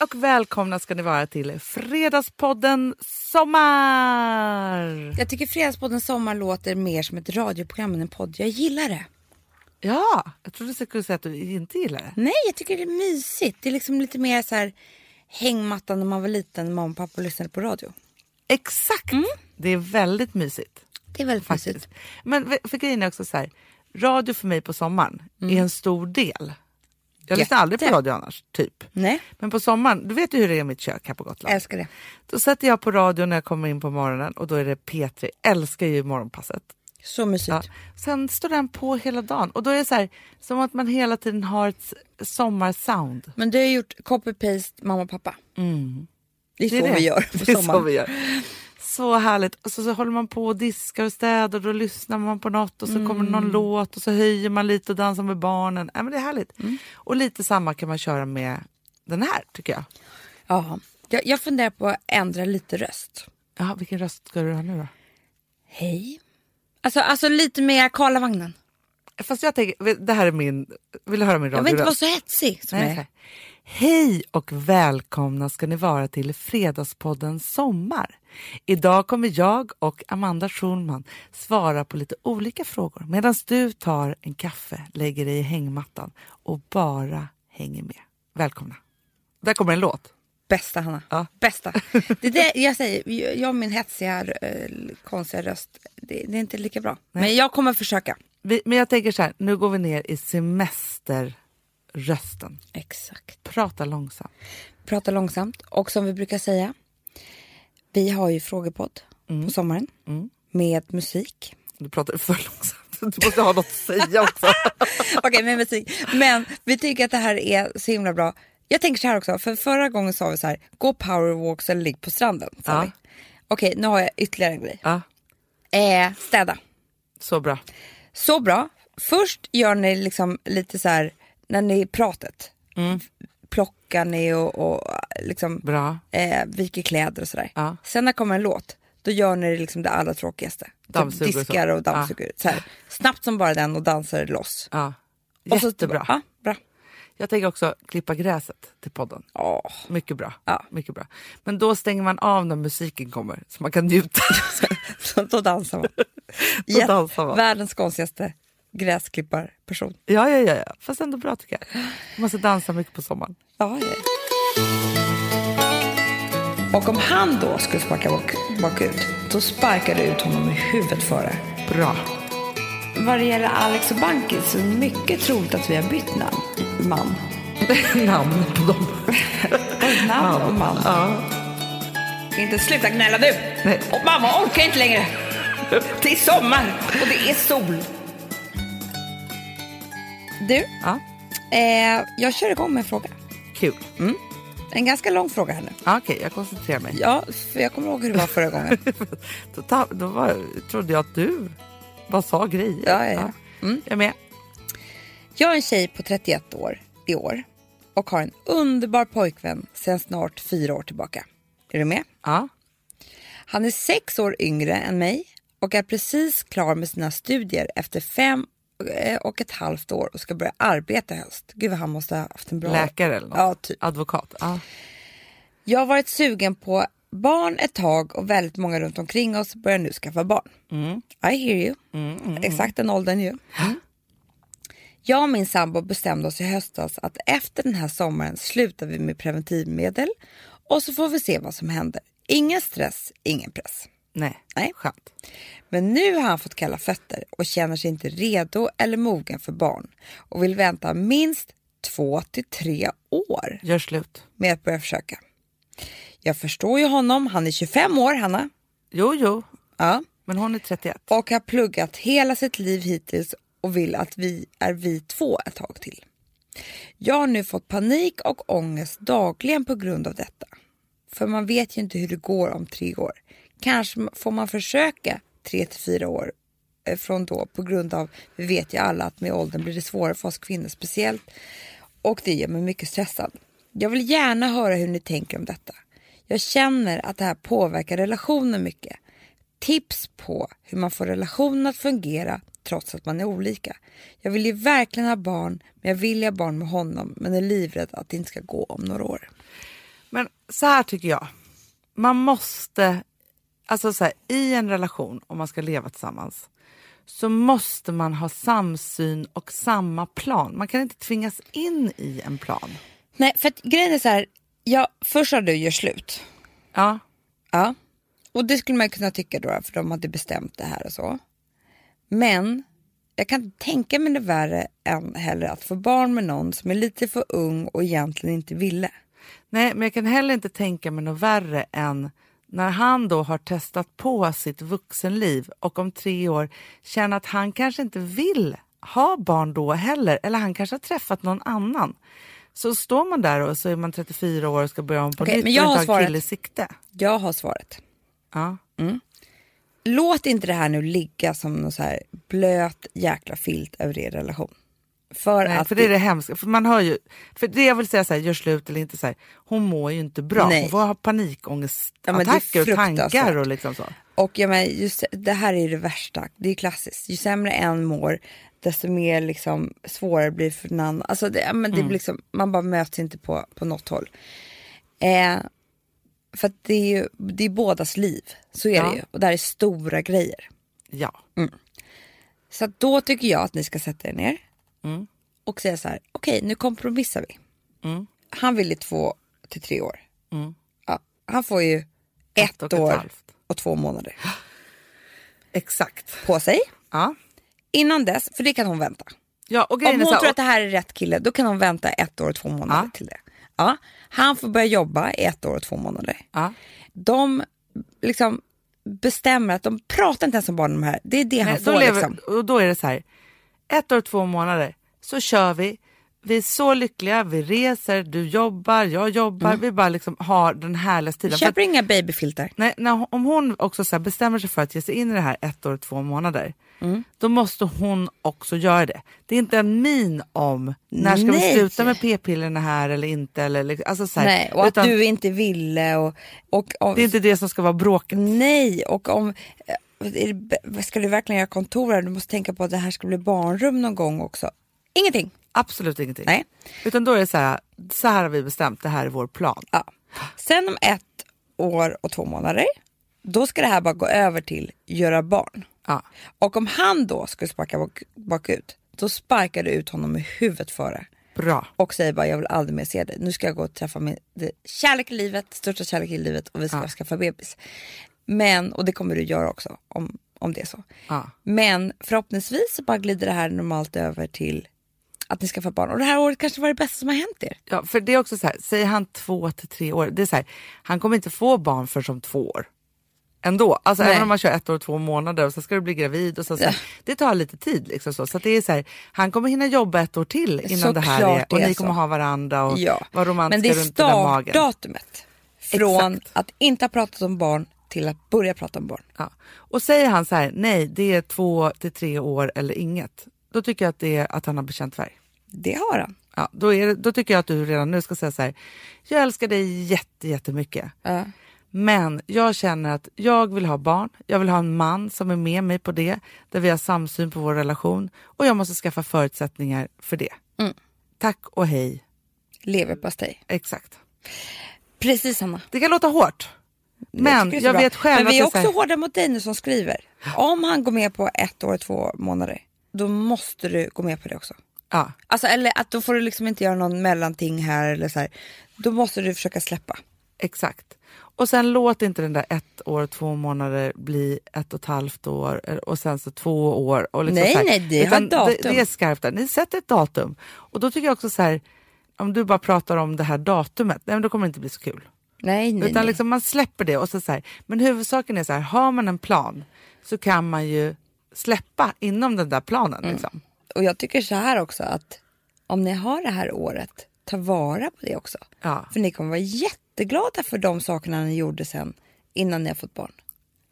och välkomna ska ni vara till Fredagspodden Sommar! Jag tycker Fredagspodden Sommar låter mer som ett radioprogram än en podd. Jag gillar det. Ja, jag trodde du skulle säga att du inte gillar det. Nej, jag tycker det är mysigt. Det är liksom lite mer så här hängmattan när man var liten när mamma och pappa lyssnade på radio. Exakt! Det är väldigt mysigt. Det är väldigt faktiskt. mysigt. Men för grejen är också så här, radio för mig på sommaren är en stor del. Jag lyssnar aldrig på radio annars, typ. Nej, Men på sommaren, du vet ju hur det är i mitt kök här på Gotland. jag älskar det. Då sätter jag på radio när jag kommer in på morgonen och då är det P3. Älskar ju morgonpasset. Så mysigt. Ja. Sen står den på hela dagen och då är det så här, som att man hela tiden har ett sommarsound. Men du har gjort copy-paste mamma och pappa. Det är Mm. Det så är det. vi gör på Det är så sommaren. vi gör. Så härligt. Och så, så håller man på och diskar och städar och då lyssnar man på något och så kommer det någon Mm. låt och så höjer man lite och dansar med barnen. Ja, men det är härligt. Mm. Och lite samma kan man köra med den här tycker jag. Ja. Jag, jag funderar på att ändra lite röst. Ja, vilken röst ska du ha nu då? Hej. Alltså, alltså lite mer Karlavagnen. Fast jag tänker, det här är min, vill du höra min Jag vill inte vara radioröst? så hetsig som Nej, jag är. Hej och välkomna ska ni vara till Fredagspodden Sommar. Idag kommer jag och Amanda Schulman svara på lite olika frågor medan du tar en kaffe, lägger dig i hängmattan och bara hänger med. Välkomna. Där kommer en låt. Bästa Hanna. Ja. Bästa. Det är det jag säger, jag och min hetsiga eh, konstiga röst, det, det är inte lika bra. Men jag kommer försöka. Vi, men jag tänker så här, nu går vi ner i semesterrösten. Exakt. Prata långsamt. Prata långsamt och som vi brukar säga, vi har ju frågepodd Mm. på sommaren med musik. Du pratar för långsamt. Du måste ha något att säga också. Okej, med musik. Men vi tycker att det här är så himla bra. Jag tänker så här också, för förra gången sa vi så här, gå powerwalks eller ligg på stranden. Ja. vi. Okej, nu har jag ytterligare en grej. Ja, Eh, städa. så bra. Så bra. Först gör ni liksom lite så här, när ni är pratet, Mm. plockar ni och, och liksom Bra. eh, viker kläder och sådär. Ja. Sen när kommer en låt, då gör ni det liksom det allra tråkigaste. Typ diskar och dammsuger. Här, snabbt som bara den och dansar loss. Ja. Och så- Jättebra. ja, bra. Jag tänker också klippa gräset till podden. Åh. Mycket bra. Ja. Mycket bra. Men då stänger man av när musiken kommer så man kan njuta. Så då dansar man. Då dansar man. Världens konstigaste gräsklipparperson. ja, ja, ja, ja. Fast ändå bra tycker jag. Man måste dansa mycket på sommaren. Ja, ja. Och om han då skulle sparka bak, bakut, då sparkar du ut honom i huvudet före. Bra. Vad det gäller Alex och Banki så är det mycket troligt att vi har bytt namn. Man. Namn på dem. Namn och man. Ja. Inte sluta gnälla nu! Nej. Och mamma orkar inte längre. Det är sommar och det är sol. Du, ja. eh, jag kör igång med en fråga. Kul. En ganska lång fråga här nu. Okej, jag koncentrerar mig. Ja, för jag kommer ihåg hur det var förra gången. Då, då var, trodde jag att du bara sa grejer. Ja, ja, ja. Mm. Jag är med. Jag är en tjej på 31 år i år och har en underbar pojkvän sedan snart fyra år tillbaka. Är du med? Ja. Han är sex år yngre än mig och är precis klar med sina studier efter fem och ett halvt år och ska börja arbeta i höst. Gud vad han måste ha haft en bra... Läkare eller något? Ja, typ. Advokat? Ja. Jag har varit sugen på barn ett tag och väldigt många runt omkring oss börjar nu skaffa barn. I hear you. Exakt den åldern ju. Mm. Jag och min sambo bestämde oss i höstas att efter den här sommaren slutar vi med preventivmedel och så får vi se vad som händer. Ingen stress, ingen press. Nej. Nej. Skönt. Men nu har han fått kalla fötter och känner sig inte redo eller mogen för barn och vill vänta minst två till tre år Gör slut. med att börja försöka. Jag förstår ju honom, han är 25 år Hanna. Jo, jo. Ja. Men hon är 31. Och har pluggat hela sitt liv hittills och vill att vi är vi två ett tag till. Jag har nu fått panik och ångest dagligen på grund av detta. För man vet ju inte hur det går om tre år. Kanske får man försöka tre till fyra år eh, från då på grund av, vi vet ju alla att med åldern blir det svårare för oss kvinnor speciellt. Och det gör mig mycket stressad. Jag vill gärna höra hur ni tänker om detta. Jag känner att det här påverkar relationen mycket. Tips på hur man får relationen att fungera trots att man är olika. Jag vill ju verkligen ha barn, men jag vill ha barn med honom men är livrädd att det inte ska gå om några år. Men så här tycker jag. Man måste, alltså så här, i en relation om man ska leva tillsammans så måste man ha samsyn och samma plan. Man kan inte tvingas in i en plan. Nej, för att grejen är så här, ja, först har du gör slut. Ja, Ja. Och det skulle man kunna tycka då, för de hade bestämt det här och så. Men jag kan inte tänka mig det värre än heller att få barn med någon som är lite för ung och egentligen inte ville. nej, men jag kan heller inte tänka mig något värre än när han då har testat på sitt vuxenliv och om tre år känner att han kanske inte vill ha barn då heller, eller han kanske har träffat någon annan. Så står man där och så är man 34 år och ska börja om på nytt men och jag inte har en kille sikte. Jag har svaret. Ja. Låt inte det här nu ligga som någon så här blöt jäkla filt över er relation. För Nej, att för det är det hemska. För man hör ju, för det jag vill säga så här, gör slut eller inte så här, hon mår ju inte bra. Nej. Hon får ha Ja, men panikångestattacker och tankar och liksom så. Och jag menar, just, det här är det värsta. Det är klassiskt. Ju sämre en mår, desto mer liksom, svårare blir det för den andra. Alltså det, ja, men det Mm. blir liksom, man bara möts inte på, på något håll. Eh, för det är ju det är bådas liv. Så är Ja. det ju. Och det här är stora grejer. Ja. Så att då tycker jag att ni ska sätta er ner Mm. och säga så här, okej nu kompromissar vi. Mm. Han vill i två till tre år. Mm. Ja, han får ju ett, och ett år halvt. och två månader Exakt. på sig. Ja. Innan dess, för det kan hon vänta. Ja, och Om hon så tror att det här är rätt kille, då kan hon vänta ett år och två månader Ja. till det. Ja, han får börja jobba i ett år och två månader. ja. De liksom bestämmer att de pratar inte ens om barnen det här. Det är det han Nej, får då, lever, liksom. och då är det så här, ett år, två månader, så kör vi. Vi är så lyckliga, vi reser, du jobbar, jag jobbar, vi bara liksom har den härliga att- Köper inga babyfilter. Nej, när, om hon också så bestämmer sig för att ge sig in i det här ett år och två månader, Mm. då måste hon också göra det. Det är inte en min om när ska vi Nej. sluta med p-pillerna här eller inte. Eller, liksom- alltså så här, Nej, och att utan du inte ville och... och, och Det är inte det som ska vara bråket. Nej, och om... det, ska du verkligen göra kontor här? Du måste tänka på att det här ska bli barnrum någon gång också. Ingenting. Absolut ingenting. Nej. Utan då är det så här, så här har vi bestämt, det här är vår plan. Ja. Sen om ett år och två månader, då ska det här bara gå över till göra barn. Ja. Och om han då skulle sparka bak, bakut, då sparkar du ut honom i huvudet före. Bra. Och säger bara, jag vill aldrig mer se dig. Nu ska jag gå och träffa min kärlek i livet, största kärlek i livet och vi ska Ja. skaffa bebis. Men, och det kommer du göra också om, om det är så. Ja. Men förhoppningsvis så bara glider det här normalt över till att ni ska få barn. Och det här året kanske var det bästa som har hänt er. Ja, för det är också så här, säger han två till tre år, det är så här, han kommer inte få barn för som två år. Ändå, alltså Nej. även om man kör ett år och två månader och så ska du bli gravid och så, så Ja. det tar lite tid liksom så. Så det är så här, han kommer hinna jobba ett år till innan det här är och det är ni kommer så. ha varandra och Ja. vara Men romantiska det är runt den där magen. startdatumet. Från Exakt. att inte ha pratat om barn till att börja prata om barn. Ja. Och säger han så här, nej det är två till tre år eller inget, då tycker jag att det är att han har bekänt färg. Det har han. Ja, då, är då tycker jag att du redan nu ska säga så här, jag älskar dig jätte, jättemycket. Ja. Men jag känner att jag vill ha barn, jag vill ha en man som är med mig på det, där vi har samsyn på vår relation och jag måste skaffa förutsättningar för det. Mm. Tack och hej. Leverpastej. Exakt. Precis Hanna. Det kan låta hårt, men jag bra. vet själv Men vi är också är så här, hårda mot dig nu som skriver. Om han går med på ett år, två månader, då måste du gå med på det också. ja, Alltså, eller att då får du liksom inte göra någon mellanting här eller så här. Då måste du försöka släppa. exakt. Och sen låt inte den där ett år, två månader bli ett och ett halvt år eh, och sen så två år. Och liksom Nej, här. nej, det har Utan datum. Det, det är skarpt där. Ni sätter ett datum. Och då tycker jag också så här, om du bara pratar om det här datumet, nej, men då kommer det inte bli så kul. Nej, nej, Utan nej. liksom man släpper det och så, så här, men huvudsaken är så här, har man en plan så kan man ju släppa inom den där planen. Mm. Liksom. Och jag tycker så här också att om ni har det här året, ta vara på det också. Ja, För ni kommer vara jätteglada för de sakerna ni gjorde sen innan ni har fått barn.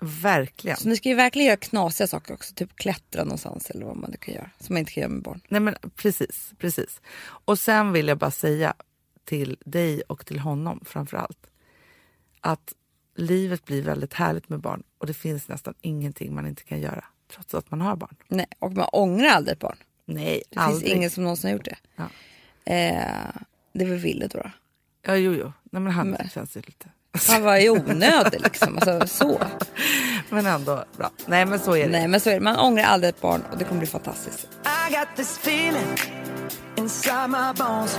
verkligen. Så ni ska ju verkligen göra knasiga saker också, typ klättra någonstans eller vad man nu kan göra. Som man inte kan göra med barn. Nej, men precis, precis. Och sen vill jag bara säga till dig och till honom framför allt att livet blir väldigt härligt med barn och det finns nästan ingenting man inte kan göra trots att man har barn. Nej, och man ångrar aldrig ett barn. Nej, Det aldrig. finns ingen som någonsin har gjort det. Ja. Eh, det väl Ville då. då. Ja, jo, jo. Nej, men han Men- känns ju lite... Han var ju onödig liksom. Alltså, så. Men ändå bra. Nej, men så är det. Nej men så är det. Man ångrar aldrig ett barn och det kommer bli fantastiskt. I got this feeling inside my bones.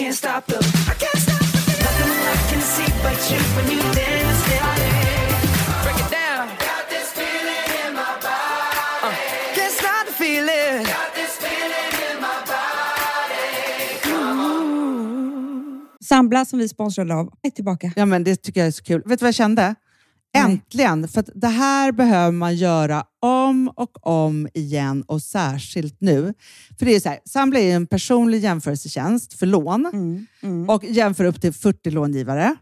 Can't stop the. I can't stop the. Nothing I can see but you when you dance, yeah. Break it down. Got this feeling in my body. Uh, can't stop the feeling. Got this feeling in my Sambla som vi sponsrade av är tillbaka. Ja, men det tycker jag är så kul. Vet du vad jag kände? Äntligen! För det här behöver man göra om och om igen och särskilt nu. För det är så här, Sambla är en personlig jämförelsetjänst för lån och jämför upp till 40 långivare.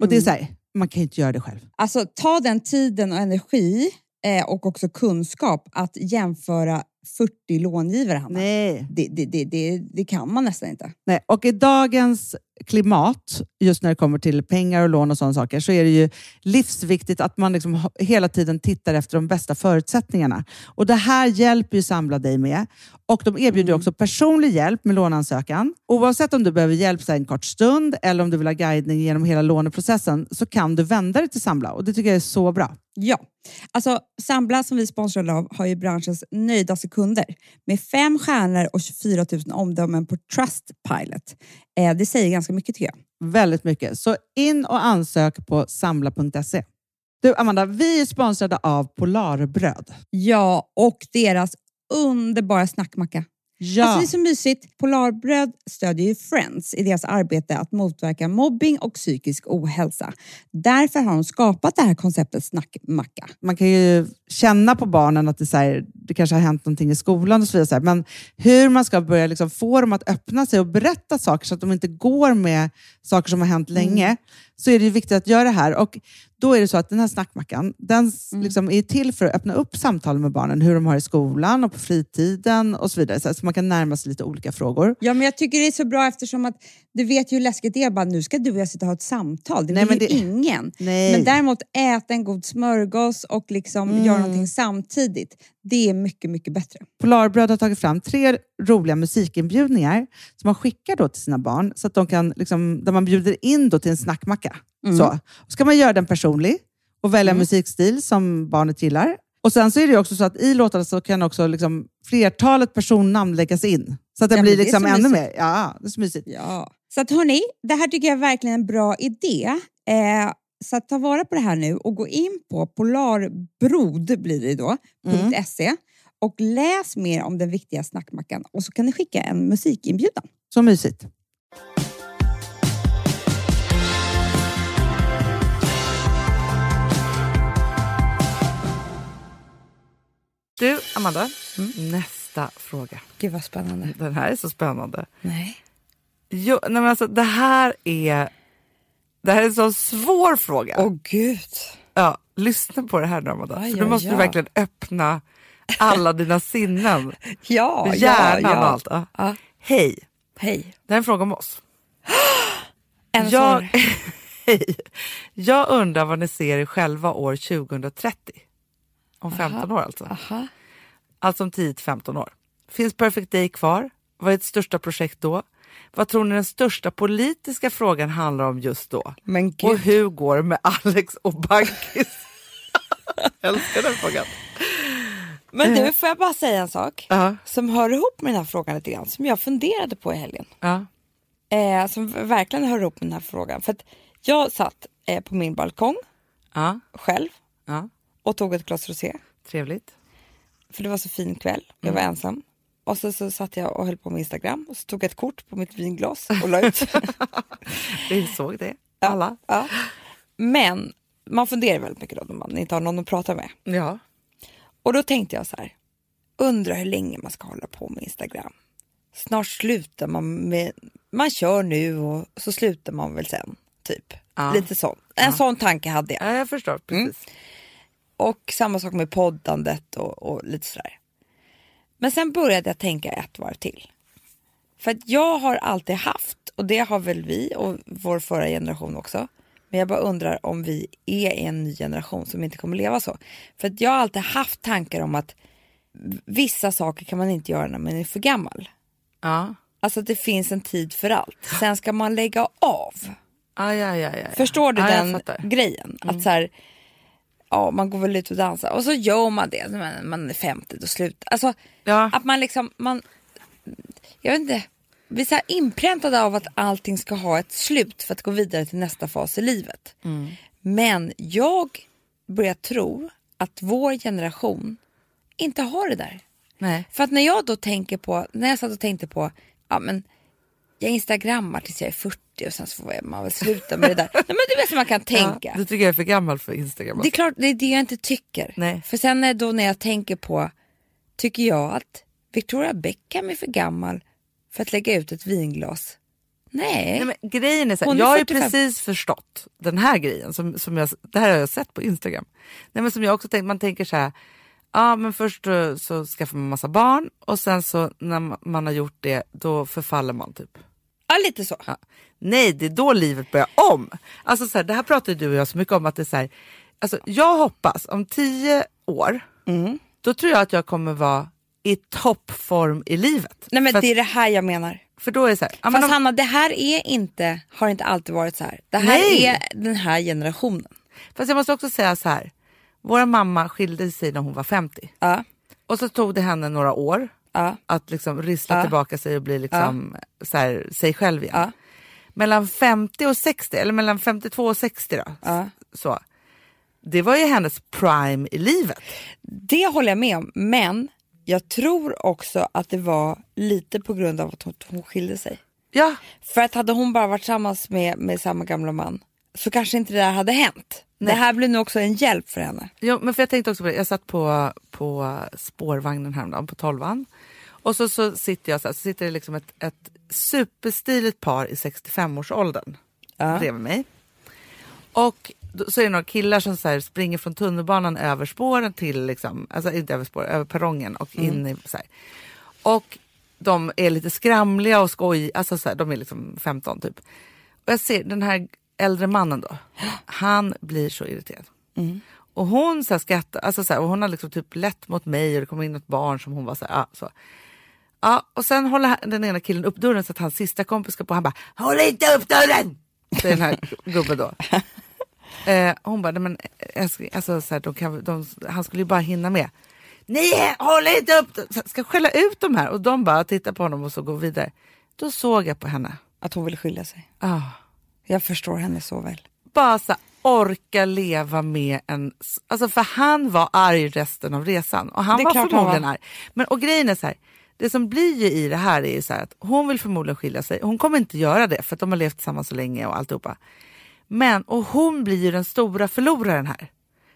Och det är så här, man kan ju inte göra det själv. Alltså ta den tiden och energi eh, och också kunskap att jämföra 40 långivare, Hanna. Nej. Det, det, det, det, det kan man nästan inte. Nej. Och i dagens klimat, just när det kommer till pengar och lån och sådana saker, så är det ju livsviktigt att man liksom hela tiden tittar efter de bästa förutsättningarna. Och Det här hjälper ju Samla dig med. Och De erbjuder också personlig hjälp med låneansökan. Oavsett om du behöver hjälp en kort stund eller om du vill ha guidning genom hela låneprocessen så kan du vända dig till Samla och det tycker jag är så bra. Ja, alltså Sambla som vi sponsrade av har ju branschens nöjdaste kunder med fem stjärnor och 24 000 omdömen på Trustpilot. Eh, det säger ganska mycket tycker jag. Väldigt mycket. Så in och ansök på samla.se. Du Amanda, vi är sponsrade av Polarbröd. Ja, och deras underbara snackmacka. Ja. Alltså det är så mysigt. Polarbröd stödjer ju Friends i deras arbete att motverka mobbing och psykisk ohälsa. Därför har de skapat det här konceptet snackmacka. man kan ju känna på barnen att det, så här, det kanske har hänt någonting i skolan och så vidare. Men hur man ska börja liksom få dem att öppna sig och berätta saker så att de inte går med saker som har hänt länge. så är det viktigt att göra det här. Och då är det så att den här snackmackan, den Mm. liksom är till för att öppna upp samtal med barnen, hur de har i skolan och på fritiden och så vidare. Så man kan närma sig lite olika frågor. Ja, men jag tycker det är så bra eftersom att du vet ju hur läskigt det är. Bara, nu ska du och jag sitta och ha ett samtal. Det Nej, vill ju det- ingen. Nej. Men däremot äta en god smörgås och liksom Mm. göra någonting samtidigt. Det är mycket, mycket bättre. Polarbröd har tagit fram tre roliga musikinbjudningar som man skickar då till sina barn, så att de kan, liksom, där man bjuder in då till en snackmacka. Så. Och ska man göra den personlig och välja musikstil som barnet gillar. Och Sen så är det också så att i låtarna så kan också liksom flertalet personnamn läggas in. Så att det Ja, blir det liksom så ännu mysigt. mer. Ja, det är så mysigt. Ja. Så att hörni, det här tycker jag är verkligen en bra idé. Eh, så att ta vara på det här nu och gå in på polarbrod blir det då, .se och läs mer om den viktiga snackmackan och så kan ni skicka en musikinbjudan. Så mysigt. Du, Amanda. Nästa fråga. Gud vad spännande. Den här är så spännande. Nej. Jo, nej men alltså, det här är det här är en så svår fråga. Åh gud. Ja, lyssna på det här nu, Amanda. Aj, För nu måste du aj. verkligen öppna alla dina sinnen. Ja, Hjärnan ja, ja. och allt. Ja. Ja. Hej, Hej. det här är en fråga om oss. En Jag, hej. jag undrar vad ni ser er själva år 2030. Om 15 år alltså. Aha. Alltså om 10-15 år. Finns Perfect Day kvar? Vad är ert största projekt då? Vad tror ni den största politiska frågan handlar om just då? Men Och gud. hur går det med Alex och Bankis? Jag älskar den frågan. Men du, får jag bara säga en sak Ja. som hör ihop med den här frågan lite grann, som jag funderade på i helgen. Ja. Eh, som verkligen hör ihop med den här frågan. För att jag satt eh, på min balkong Ja. själv ja. och tog ett glas rosé. Trevligt. För det var så fin kväll. Jag var ensam. Och så, så satt jag och höll på med Instagram och så tog jag ett kort på mitt vinglas och la ut. Vi såg det. Alla. ja. Men man funderar väldigt mycket då när man inte har någon att prata med. Ja. Och då tänkte jag så här, undrar hur länge man ska hålla på med Instagram. Snart slutar man med, man kör nu och så slutar man väl sen. Typ. Ja. Lite sån. En sån tanke hade jag. ja, jag förstår. Precis. Och samma sak med poddandet och, och lite sådär. Men sen började jag tänka ett varv till. För att jag har alltid haft, och det har väl vi och vår förra generation också. Men jag bara undrar om vi är en ny generation som inte kommer leva så. För att jag har alltid haft tankar om att vissa saker kan man inte göra när man är för gammal. Ja. Alltså att det finns en tid för allt. Sen ska man lägga av. Ja, ja, ja. Förstår du den. Mm. grejen? Att så här, ja, man går väl ut och dansar och så gör man det när man, är 50 och slutar. Alltså Ja. att man liksom, man, jag vet inte, vi är så inpräntade av att allting ska ha ett slut för att gå vidare till nästa fas i livet. Mm. Men jag börjar tro att vår generation inte har det där. Nej. För att när jag då tänker på, när jag satt och tänkte på, ja men jag instagrammar tills jag är 40 och sen så får man väl sluta med det där. Nej men du vet hur man kan tänka. Ja, du tycker jag är för gammal för Instagram. Det är klart, det är det jag inte tycker. Nej. För sen är då när jag tänker på, tycker jag att Victoria Beckham är för gammal för att lägga ut ett vinglas? Nej. Nej, men grejen är så här, är jag har ju 45. precis förstått den här grejen. Som, som jag, det här har jag sett på Instagram. Nej, men som jag också tänkt, man tänker så här. Ja, men först eh, så skaffar man massa barn och sen så när ma- man har gjort det då förfaller man typ. Ja, lite så. Ja. Nej, det är då livet börjar om. Alltså så här, det här pratar ju du och jag så mycket om att det är så här, alltså jag hoppas om tio år, Mm. då tror jag att jag kommer vara i toppform i livet. Nej men för, det är det här jag menar. för då är det så här, ja, men Fast om, Hanna, det här är inte, har inte alltid varit så här. Det här Nej. är den här generationen. fast jag måste också säga så här, vår mamma skilde sig när hon var 50 Ja, och så tog det henne några år ja, att liksom rissla Ja. tillbaka sig och bli liksom så här, sig själv igen. ja. Mellan 50 och 60, eller mellan 52 och 60 då. Ja. Så. Det var ju hennes prime i livet. Det håller jag med om. Men jag tror också att det var lite på grund av att hon, hon skilde sig. Ja, För att hade hon bara varit tillsammans med, med samma gamla man så kanske inte det där hade hänt. Det här blir nog också en hjälp för henne. Jo, men för jag tänkte också på det. Jag satt på, på spårvagnen häromdagen, på tolvan. Och så, så sitter jag så, här, så sitter det liksom ett, ett superstiligt par i 65-årsåldern Ja. bredvid mig. Och då, så är det några killar som så här springer från tunnelbanan över spåren till, liksom, alltså inte över spåren, över perrongen och in i så här. Och de är lite skramliga och skoj, alltså så här, de är liksom 15 typ. Och jag ser den här äldre mannen då, han blir så irriterad. Och hon så här skrattar, alltså så här, och hon har liksom typ lätt mot mig och det kommer in ett barn som hon var så här, ah, så. Ja, och sen håller den ena killen upp dörren så att hans sista kompis ska på. Han bara, håll inte upp dörren! Säger den här gubben då. Eh, hon bara, men älskling, alltså, så här, de kan, de, han skulle ju bara hinna med. Nej, håll inte upp! Så här, Ska skälla ut de här och de bara tittar på honom och så går vidare. Då såg jag på henne. Att hon vill skilja sig. Ah, Jag förstår henne så väl. bara så orka leva med en... Alltså för han var arg resten av resan och han var klart han förmodligen var. arg. Men och grejen är så här, det som blir ju i det här är ju så att hon vill förmodligen skilja sig. Hon kommer inte göra det för att de har levt tillsammans så länge och alltihopa. Men, och hon blir ju den stora förloraren här.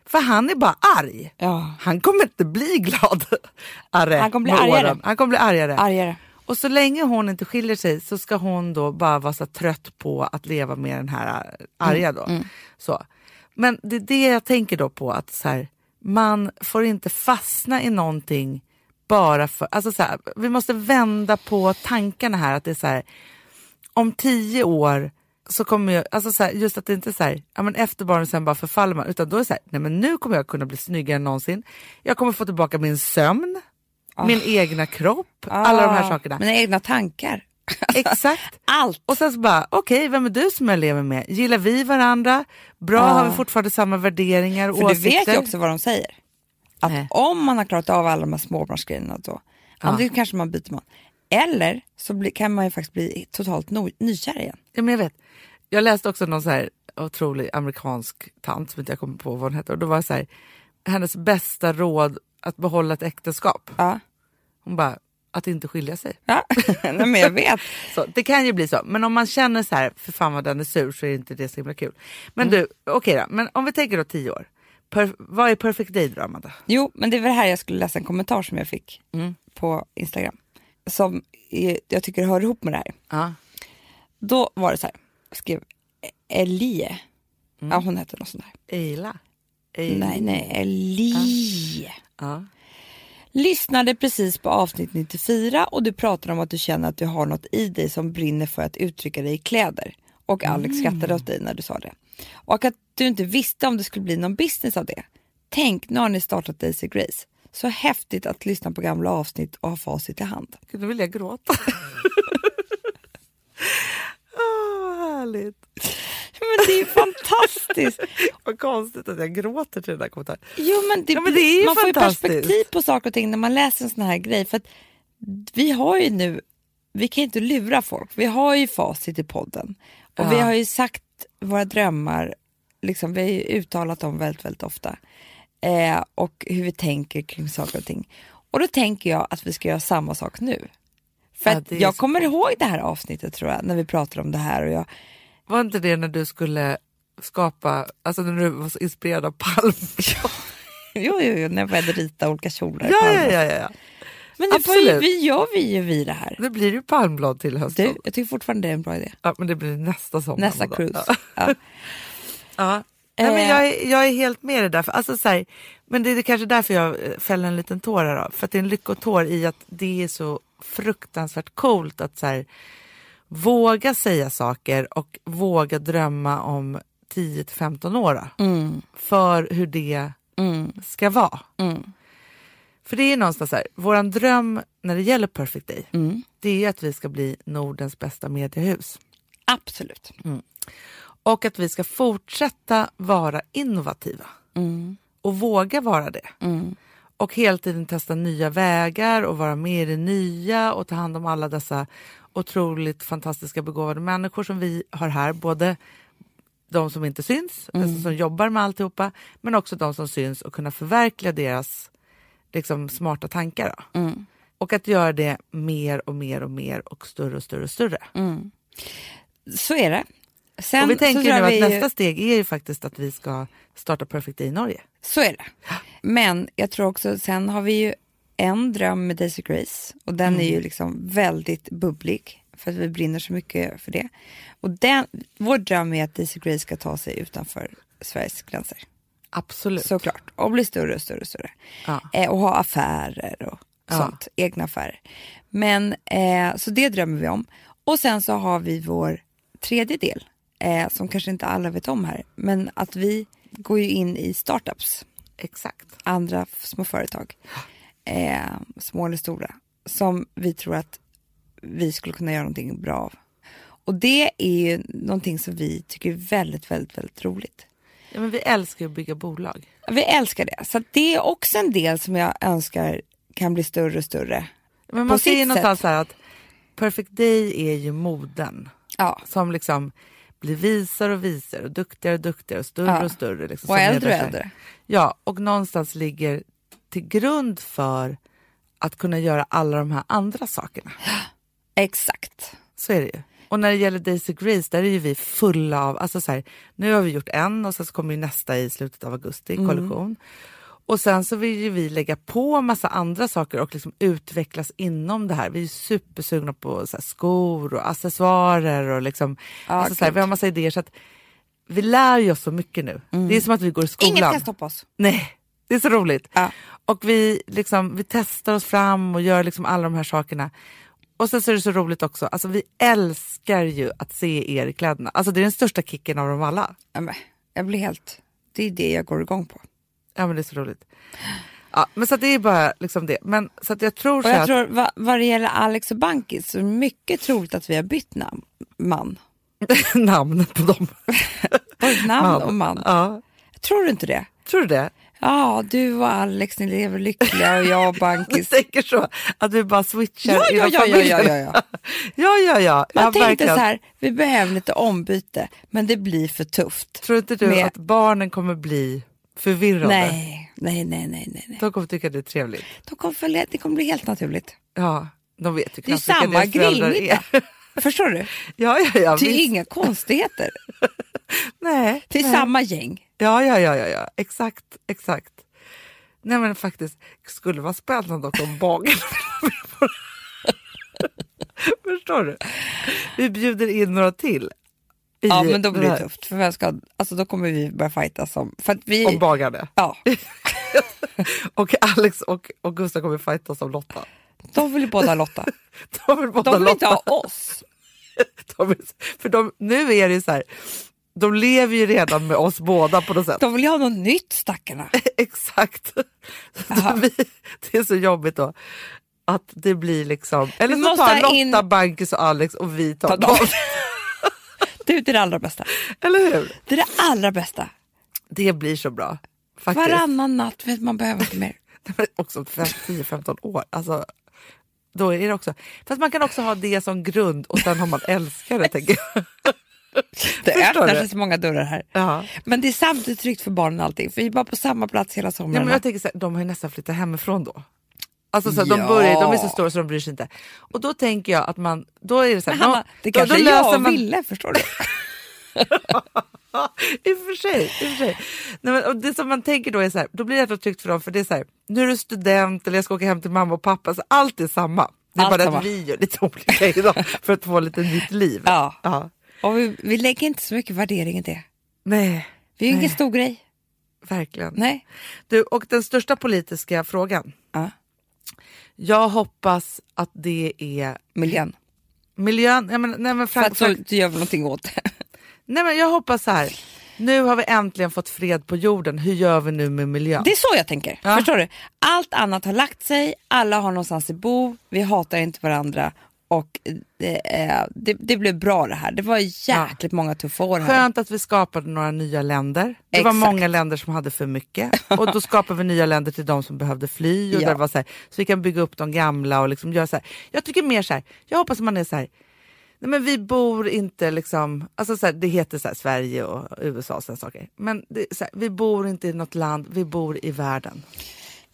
För han är bara arg. Ja. Han kommer inte bli glad. Arre, Han kommer bli med argare. åren. Han kommer bli argare. Argare. Och så länge hon inte skiljer sig så ska hon då bara vara så trött på att leva med den här arga då. Så. Men det är det jag tänker då på att så här, man får inte fastna i någonting bara för, alltså så här, vi måste vända på tankarna här att det är så här, om tio år så kommer jag, alltså så här, just att det inte är så här, ja men efter barnen sen bara förfaller man, utan då är det så här, nej men nu kommer jag kunna bli snyggare än någonsin. Jag kommer få tillbaka min sömn, min egna kropp, alla de här Ah, sakerna. Mina egna tankar. Exakt. Allt. Och sen så bara, okej, vem är du som jag lever med? Gillar vi varandra? Bra, har vi fortfarande samma värderingar och För du åsikter? vet ju också vad de säger. Att Nej. om man har klarat av alla de här småbarnsgrejerna då, antingen kanske man byter man. Eller så bli, kan man ju faktiskt bli totalt no, nykär igen. Ja, men jag vet. Jag läste också någon så här otrolig amerikansk tant som inte jag kommer på vad hon hette. Och då var så här, hennes bästa råd att behålla ett äktenskap. Ja. Hon bara, att inte skilja sig. Ja, men jag vet. Så, det kan ju bli så. Men om man känner så här, för fan vad den är sur så är inte det så himla kul. Men Mm. du, okej då. Men om vi tänker då tio år. Per, vad är perfect day då Amanda? Jo, men det var här jag skulle läsa en kommentar som jag fick på Instagram. Som är, jag tycker hör ihop med det här. Ja. Då var det så här, skrev Elie. Ja, hon hette något sånt där. Eila. Eila. Nej, nej, Elie. Ja. Lyssnade precis på avsnitt 94 och du pratar om att du känner att du har något i dig som brinner för att uttrycka dig i kläder. Och Alex skrattade åt dig när du sa det. Och att du inte visste om det skulle bli någon business av det. Tänk, nu har ni startat Daisy Grace. Så häftigt att lyssna på gamla avsnitt och ha facit i hand. Gud, nu vill jag gråta. Åh, härligt. Men det är ju fantastiskt! Vad konstigt att jag gråter till den där kommentaren. Jo men det, Ja, men det är man får ju perspektiv på saker och ting när man läser en sån här grej. För vi har ju nu, vi kan ju inte lura folk. Vi har ju facit i podden. Och vi Ja. har ju sagt våra drömmar, liksom, vi har ju uttalat dem väldigt, väldigt ofta. Eh, och hur vi tänker kring saker och ting. Och då tänker jag att vi ska göra samma sak nu. För Ja, jag kommer ihåg det här avsnittet tror jag, när vi pratade om det här. Och jag, Var inte det när du skulle skapa, alltså när du var så inspirerad av palm? jo, jo, jo, när jag började rita olika kjolar. ja, ja, ja, ja. Men det får ju, vi gör vi ju vi det här. Det blir ju palmblad till hösten. Du, jag tycker fortfarande det är en bra idé. Ja, men det blir nästa sommar. Nästa då. cruise. Ja. Ja. Ja. Nej, men Eh. jag, är, jag är helt med det där. För, alltså, så här, men det är kanske därför jag eh, fäller en liten tår här. Då. För att det är en lyckotår i att det är så fruktansvärt coolt att så här, våga säga saker och våga drömma om 10 till 15 år. Mm. För hur det ska vara. För det är någonstans så här, våran dröm när det gäller Perfect Day, Mm. det är att vi ska bli Nordens bästa mediehus. Absolut. Och att vi ska fortsätta vara innovativa. Och våga vara det. Och hela tiden testa nya vägar och vara med i det nya och ta hand om alla dessa otroligt fantastiska begåvade människor som vi har här. Både de som inte syns, alltså som jobbar med alltihopa, men också de som syns och kunna förverkliga deras liksom, smarta tankar. Då. Och att göra det mer och mer och mer och större och större och större. Så är det. Sen, och vi tänker nu att vi, nästa steg är ju faktiskt att vi ska starta Perfect Day i Norge. Så är det. Men jag tror också, sen har vi ju en dröm med Daisy Grace och den är ju liksom väldigt bubblig. för att vi brinner så mycket för det. Och den, vår dröm är att Daisy Gray ska ta sig utanför Sveriges gränser. Absolut. Såklart. Och bli större och större och större. Ja. Eh, och ha affärer och Ja. sånt. Egna affärer. Men, eh, så det drömmer vi om. Och sen så har vi vår tredje del. Eh, som kanske inte alla vet om här. Men att vi går ju in i startups. Exakt. Andra små företag. Eh, små eller stora. Som vi tror att vi skulle kunna göra någonting bra av. Och det är ju någonting som vi tycker är väldigt, väldigt, väldigt roligt. Ja, men vi älskar att bygga bolag. Vi älskar det. Så det är också en del som jag önskar kan bli större och större. Men man ser ju någonstans här att Perfect Day är ju moden Ja. som liksom blir visare och visare och duktigare och duktigare och större Ja. och större. Liksom, Och äldre och äldre. Ja, och någonstans ligger till grund för att kunna göra alla de här andra sakerna. Exakt. Så är det ju. Och när det gäller Daisy Grace, där är ju vi fulla av, alltså så här, nu har vi gjort en och sen så kommer ju nästa i slutet av augusti, Mm. Och sen så vill ju vi lägga på massa andra saker och liksom utvecklas inom det här. Vi är supersugna på så skor och accessoarer och liksom, Ja, alltså så här, vi har massa idéer så att vi lär ju oss så mycket nu. Det är som att vi går i skolan. Inget kan stoppa oss. Nej, det är så roligt. Ja. Och vi, liksom, vi testar oss fram och gör liksom alla de här sakerna. Och sen så är det så roligt också, alltså vi älskar ju att se er i kläderna. Alltså det är den största kicken av dem alla. Ja, men, jag blir helt... Det är det jag går igång på. Ja men det är så roligt. Ja, men så det är bara liksom det. Men så att jag tror Och jag att, tror vad, vad det gäller Alex och Bankis så är det mycket troligt att vi har bytt namn. Man. namn på dem. Både namn och man. Ja, Tror du inte det? tror du det? Ja, du och Alex, ni lever lyckliga och jag och Bankis. tänker så att vi bara switchar Ja, ja, ja, ja, ja, ja, ja. ja, ja, ja. Man ja, tänkte verkligen. så här, vi behöver lite ombyte, men det blir för tufft. Tror inte du Med- att barnen kommer bli förvirrade? Nej, nej, nej, nej, nej. De kommer tycka det är trevligt. De kommer följa, det kommer bli helt naturligt. Ja, de vet ju Det är knappt samma grillmiddag. Förstår du? Ja, ja, ja. Det är visst. inga konstigheter. Nej. Det är nej. samma gäng. Ja, ja, ja, ja, ja, exakt, exakt. Nej men faktiskt, det skulle vara spännande om bagaren Förstår du? Vi bjuder in några till. Ja, men då blir det tufft. För vem ska, alltså då kommer vi börja fighta som... För att vi, Om bagarna. ja, Och Alex och, och Gustav kommer fightas om Lotta. de vill ju båda ha Lotta. De vill båda De vill inte ha oss. De för de, nu är det ju så här, de lever ju redan med oss båda på något sätt. De vill ju ha något nytt stackarna. Exakt. Vi, det är så jobbigt då. Att det blir liksom, eller Vi så tar Lotta, in- Bankis och Alex och vi tar Ta dem. Du, det är det allra bästa. Eller hur? Det är det allra bästa. Det blir så bra. Faktiskt. Varannan natt vet man behöver inte mer. Också fem- 10-15 år. Alltså, då är det också. Fast man kan också ha det som grund och sen har man älskare tänker jag. Det öppnar sig så många dörrar här. Ja. Men det är samtidigt tryggt för barnen allting. För vi är bara på samma plats hela Ja, sommaren. men jag tänker så här, de har ju nästan flyttat hemifrån då. Alltså så här, de, börjar, de är så stora så de bryr sig inte. Och då tänker jag att man, då är det så här, Hanna, då, det då, kanske då jag löser man, ville, förstår du? I och för sig. I och för sig. Nej, men, och det som man tänker då är så här, då blir det tryggt för dem för det är så här, nu är du student eller jag ska åka hem till mamma och pappa, så allt är samma. Det är Allt bara samma. att vi gör lite olika idag för att få lite nytt liv. Ja. ja. Och vi, vi lägger inte så mycket värdering i det. Nej, Vi är ju ingen stor grej. verkligen. Nej. Du, och den största politiska frågan. Ja. Jag hoppas att det är Miljön. miljön. Nej, men, nej, men För Frank, att så Frank, du gör någonting åt det. nej, men jag hoppas så här. Nu har vi äntligen fått fred på jorden. Hur gör vi nu med miljön? Det är så jag tänker. Ja. Förstår du? Allt annat har lagt sig, alla har någonstans att bo, vi hatar inte varandra och det, det, det blev bra det här. Det var jäkligt många tuffa år här. Skönt att vi skapade några nya länder. Det var Exakt. många länder som hade för mycket. Och då skapar vi nya länder till de som behövde fly. Och Ja. där var så, här, så vi kan bygga upp de gamla och liksom göra så här. Jag tycker mer så här, jag hoppas att man är så här, nej men vi bor inte liksom, alltså så här, det heter så Sverige och USA och sådana saker. Men det, så vi bor inte i något land, vi bor i världen.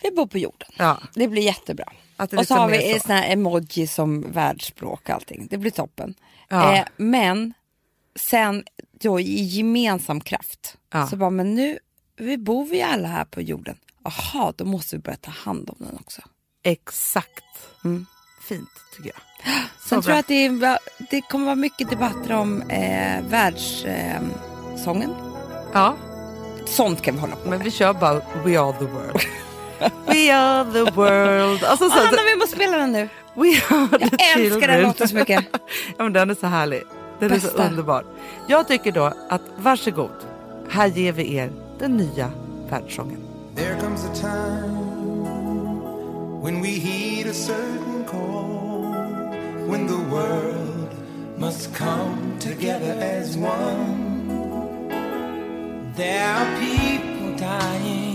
Vi bor på jorden. Ja. Det blir jättebra. Att det och så har vi så. såna här emoji som världsspråk och allting. Det blir toppen. Ja. Eh, men sen då i gemensam kraft. Ja. Så bara, men nu vi bor vi alla här på jorden. Jaha, då måste vi börja ta hand om den också. Exakt. Mm. fint tycker jag. Så Sen tror jag att det, är, det kommer vara mycket debatter om eh, världssången. Eh. Ja, Sånt kan vi hålla på med. men vi kör bara We are the world. We are the world. Alltså, Åh, så, Hanna, vi måste spela den nu. we are the Jag älskar children. den låten så mycket. ja, men den är så härlig. Den är så Bästa. underbar. Jag tycker då att varsågod, här ger vi er den nya världssången. There comes a time when we heed a certain call, when the world must come together as one. There are people dying.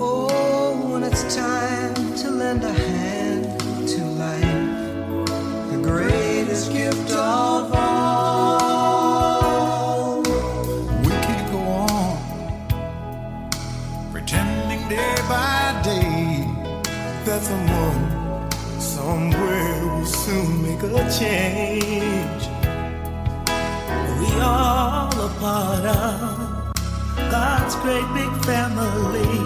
Oh, when it's time to lend a hand to life, the greatest gift of all. We go on pretending day by day that someone somewhere will soon make a change. We all a part of God's great big family.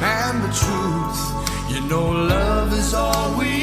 And the truth, you know, love is all we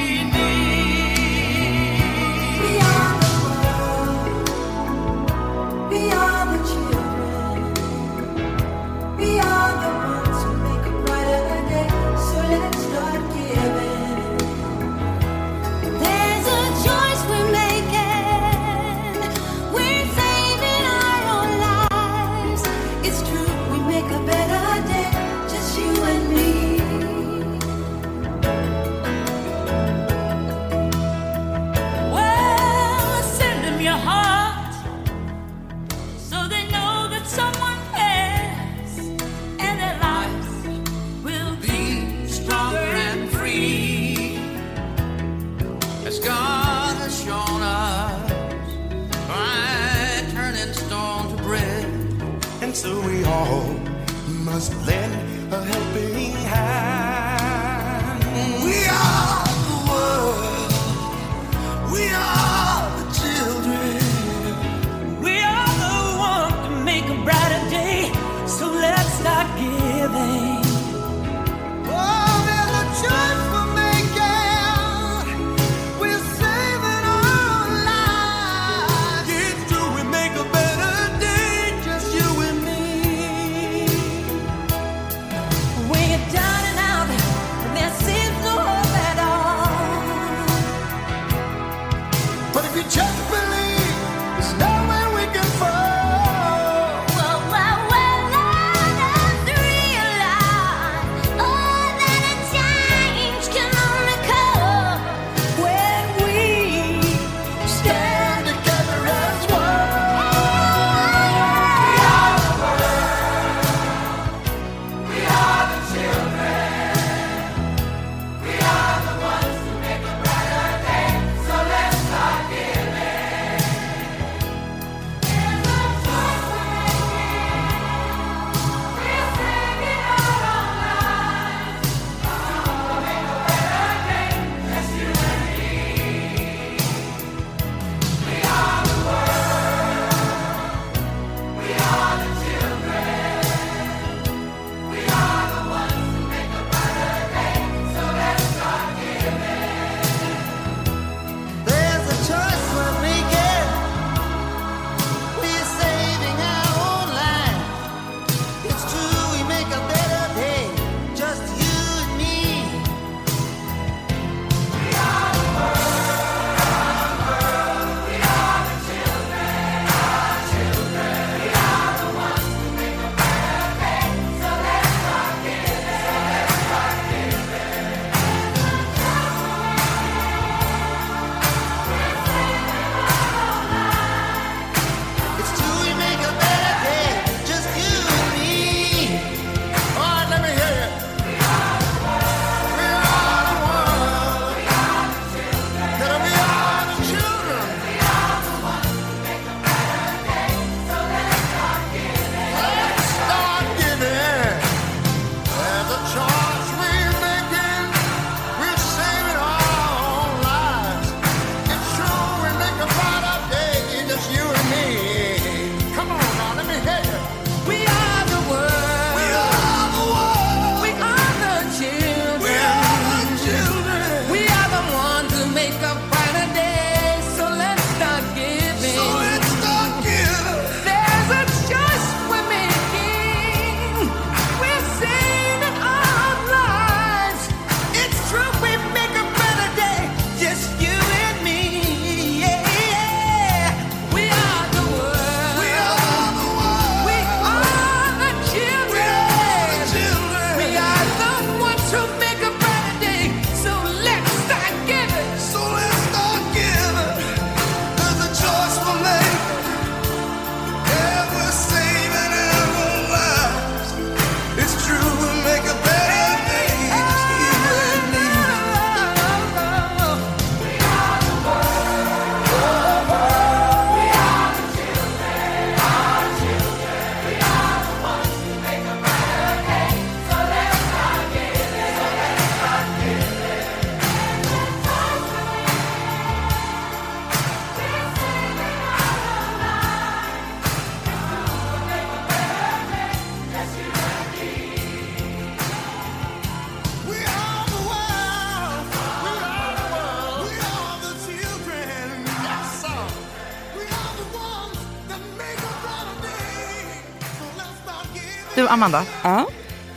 Amanda, Ja,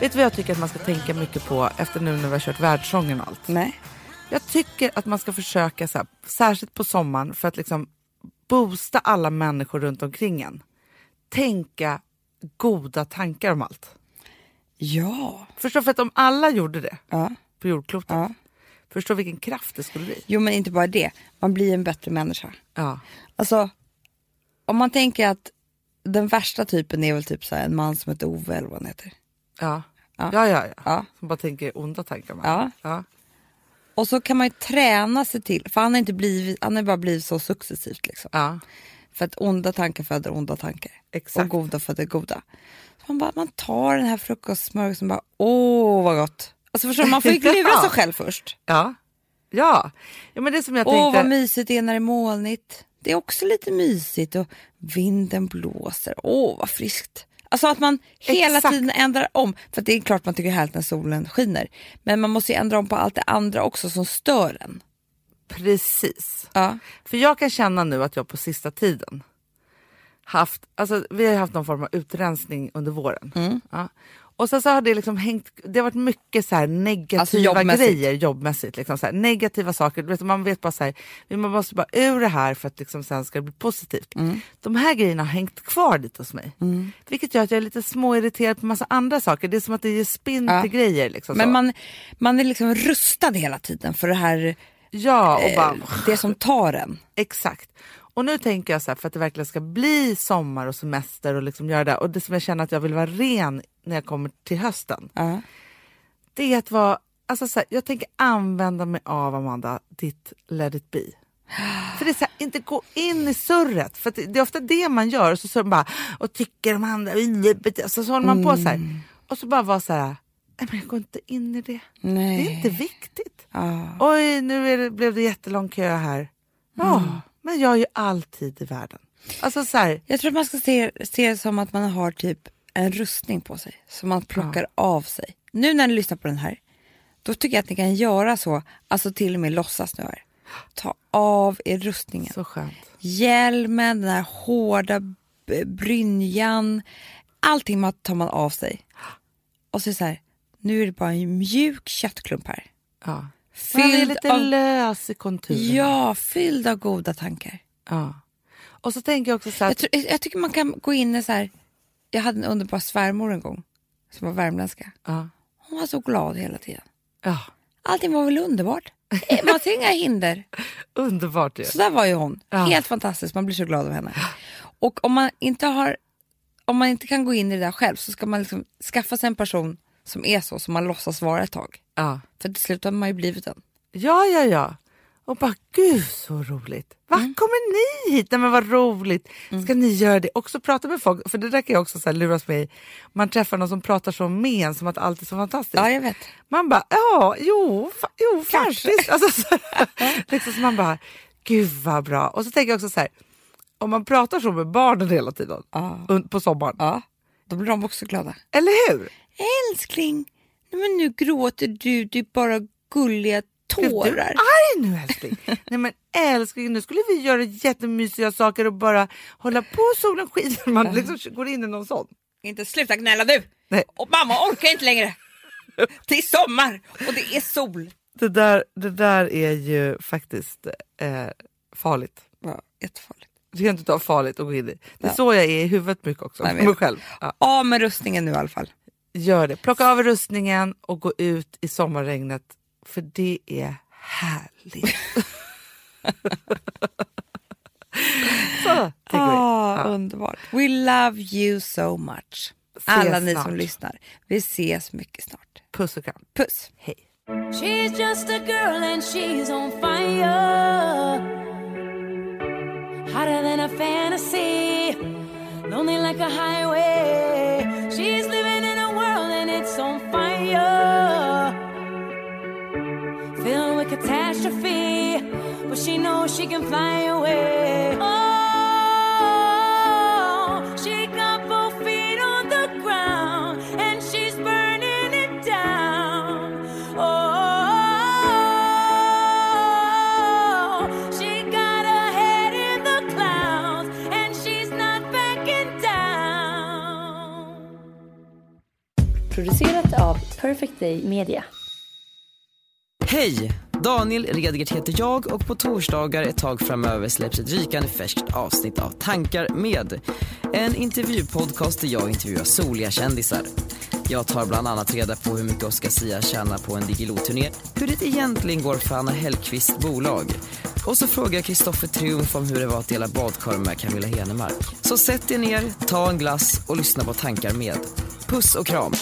vet du vad jag tycker att man ska tänka mycket på efter nu när vi har kört världssången och allt? nej. Jag tycker att man ska försöka, så här, särskilt på sommaren, för att liksom boosta alla människor runt omkring en. Tänka goda tankar om allt. Ja. Förstå, för att om alla gjorde det ja. på jordklotet, Ja. förstå vilken kraft det skulle bli. Jo men inte bara det, man blir en bättre människa. Ja, Alltså, om man tänker att den värsta typen är väl typ så här, en man som heter Ove eller vad han heter. ja, Ja. ja, ja. ja. Ja. Som bara tänker onda tankar om Ja. ja. Och så kan man ju träna sig till, för han har inte blivit, han har bara blivit så successivt liksom. ja. För att onda tankar föder onda tankar. Exakt. Och goda föder goda. Så man, bara, man tar den här frukostsmörgåsen och bara, åh vad gott. Alltså förstår du, man får ju lura sig själv först. Ja. Ja. ja, men det som jag Åh tänkte... vad mysigt det är när det är molnigt. Det är också lite mysigt och vinden blåser. Åh vad friskt. Alltså att man hela Exakt. tiden ändrar om. För det är klart man tycker det är härligt när solen skiner. Men man måste ju ändra om på allt det andra också som stör en. Precis. Ja. För jag kan känna nu att jag på sista tiden haft, alltså vi har haft någon form av utrensning under våren. Mm. Ja. Och sen så har det liksom hängt, det har varit mycket så negativa Alltså jobbmässigt. grejer jobbmässigt. Liksom så här, negativa saker, vet, man vet bara så här, vi måste bara ur det här för att liksom sen ska det bli positivt. Mm. De här grejerna har hängt kvar lite hos mig. Vilket gör att jag är lite småirriterad på massa andra saker. Det är som att det ger spinn Ja. till grejer. Liksom Men så. man, man är liksom rustad hela tiden för det här, ja, och bara, eh, det som tar en. Exakt. Och nu tänker jag så här, för att det verkligen ska bli sommar och semester och liksom göra det. Och det som jag känner att jag vill vara ren när jag kommer till hösten. Ja. Det är att vara, alltså så här, jag tänker använda mig av Amanda, ditt let it be. För det är så här, inte gå in i surret. För det det är ofta det man gör. Och så, så man bara, och tycker de andra, så, så håller man på så här. Och så bara vara så här, nej men jag går inte in i det. Nej. Det är inte viktigt. Ja. Oj, nu det, blev det jättelång kö här. Ja, men jag har ju alltid i världen. Alltså så här, Jag tror man ska se, se det som att man har typ en rustning på sig som man plockar av sig. Nu när ni lyssnar på den här, då tycker jag att ni kan göra så, alltså till och med låtsas nu här. Ta av er rustningen. så skönt. Hjälmen, den här hårda brynjan, allting man tar man av sig. Och så är det så här, nu är det bara en mjuk köttklump här. Ja. Man är Fylld lite av, lös i konturerna. ja, fylld av goda tankar. Ja. Och så tänker jag också så här, Jag, tror, jag tycker man kan gå in i så här, jag hade en underbar svärmor en gång som var värmländska. ja. Hon var så glad hela tiden. ja. Allting var väl underbart. Eh, Man ser inga hinder. underbart ju. Så där var ju hon. Ja. Helt fantastiskt, man blir så glad av henne. Och om man inte har, om man inte kan gå in i det där själv så ska man liksom skaffa sig en person som är så, som man låtsas vara ett tag. Ja. För till slut har man ju blivit en. ja, ja, ja. Och bara, gud så roligt. Va, Mm. kommer ni hit? Nej men vad roligt. Ska ni göra det? Också prata med folk, för det där kan jag också så här luras med i. Man träffar någon som pratar så med en, som att allt är så fantastiskt. Ja, jag vet. Man bara, ja, jo, fa- jo faktiskt. Alltså, så, liksom, så man bara, gud vad bra. Och så tänker jag också så här, om man pratar så med barnen hela tiden un- på sommaren, Ja, då blir de också glada. eller hur? Älskling, nej men nu gråter du, du är bara gulliga Blev du tårar. arg nu älskling? Nej men älskling, nu skulle vi göra jättemysiga saker och bara hålla på och solen skiner. Man liksom går in i någon sån. Inte sluta gnälla du! Nej. Och mamma orkar inte längre. Det är sommar och det är sol. Det där, det där är ju faktiskt eh, farligt. Ja, jättefarligt. Du kan inte ta farligt och gå in i. Det är Ja. så jag är i huvudet mycket också. Vet. mig själv. Ja. Av med rustningen nu i alla fall. Gör det. Plocka av rustningen och gå ut i sommarregnet. För det är härligt. så Ah, vi. Ja. Underbart. We love you so much. Ses Alla ni snart. som lyssnar. Vi ses mycket snart. Puss och kram. Puss. Hej. She's just a girl and she's on fire. Hotter than a fantasy. Lonely like a highway. She can fly away. Oh, she got both feet on the ground and she's burning it down. Oh, she got her head in the clouds and she's not backing down. av Perfect Day Media. Hej! Daniel Redgert heter jag och på torsdagar ett tag framöver släpps ett rykande färskt avsnitt av Tankar med. En intervjupodcast där jag intervjuar soliga kändisar. Jag tar bland annat reda på hur mycket Oscar Sia tjänar på en Diggiloo-turné, hur det egentligen går för Anna Hellqvists bolag. Och så frågar Kristoffer Triumf om hur det var att dela badkar med Camilla Henemark. Så sätt er ner, ta en glass och lyssna på Tankar med. Puss och kram!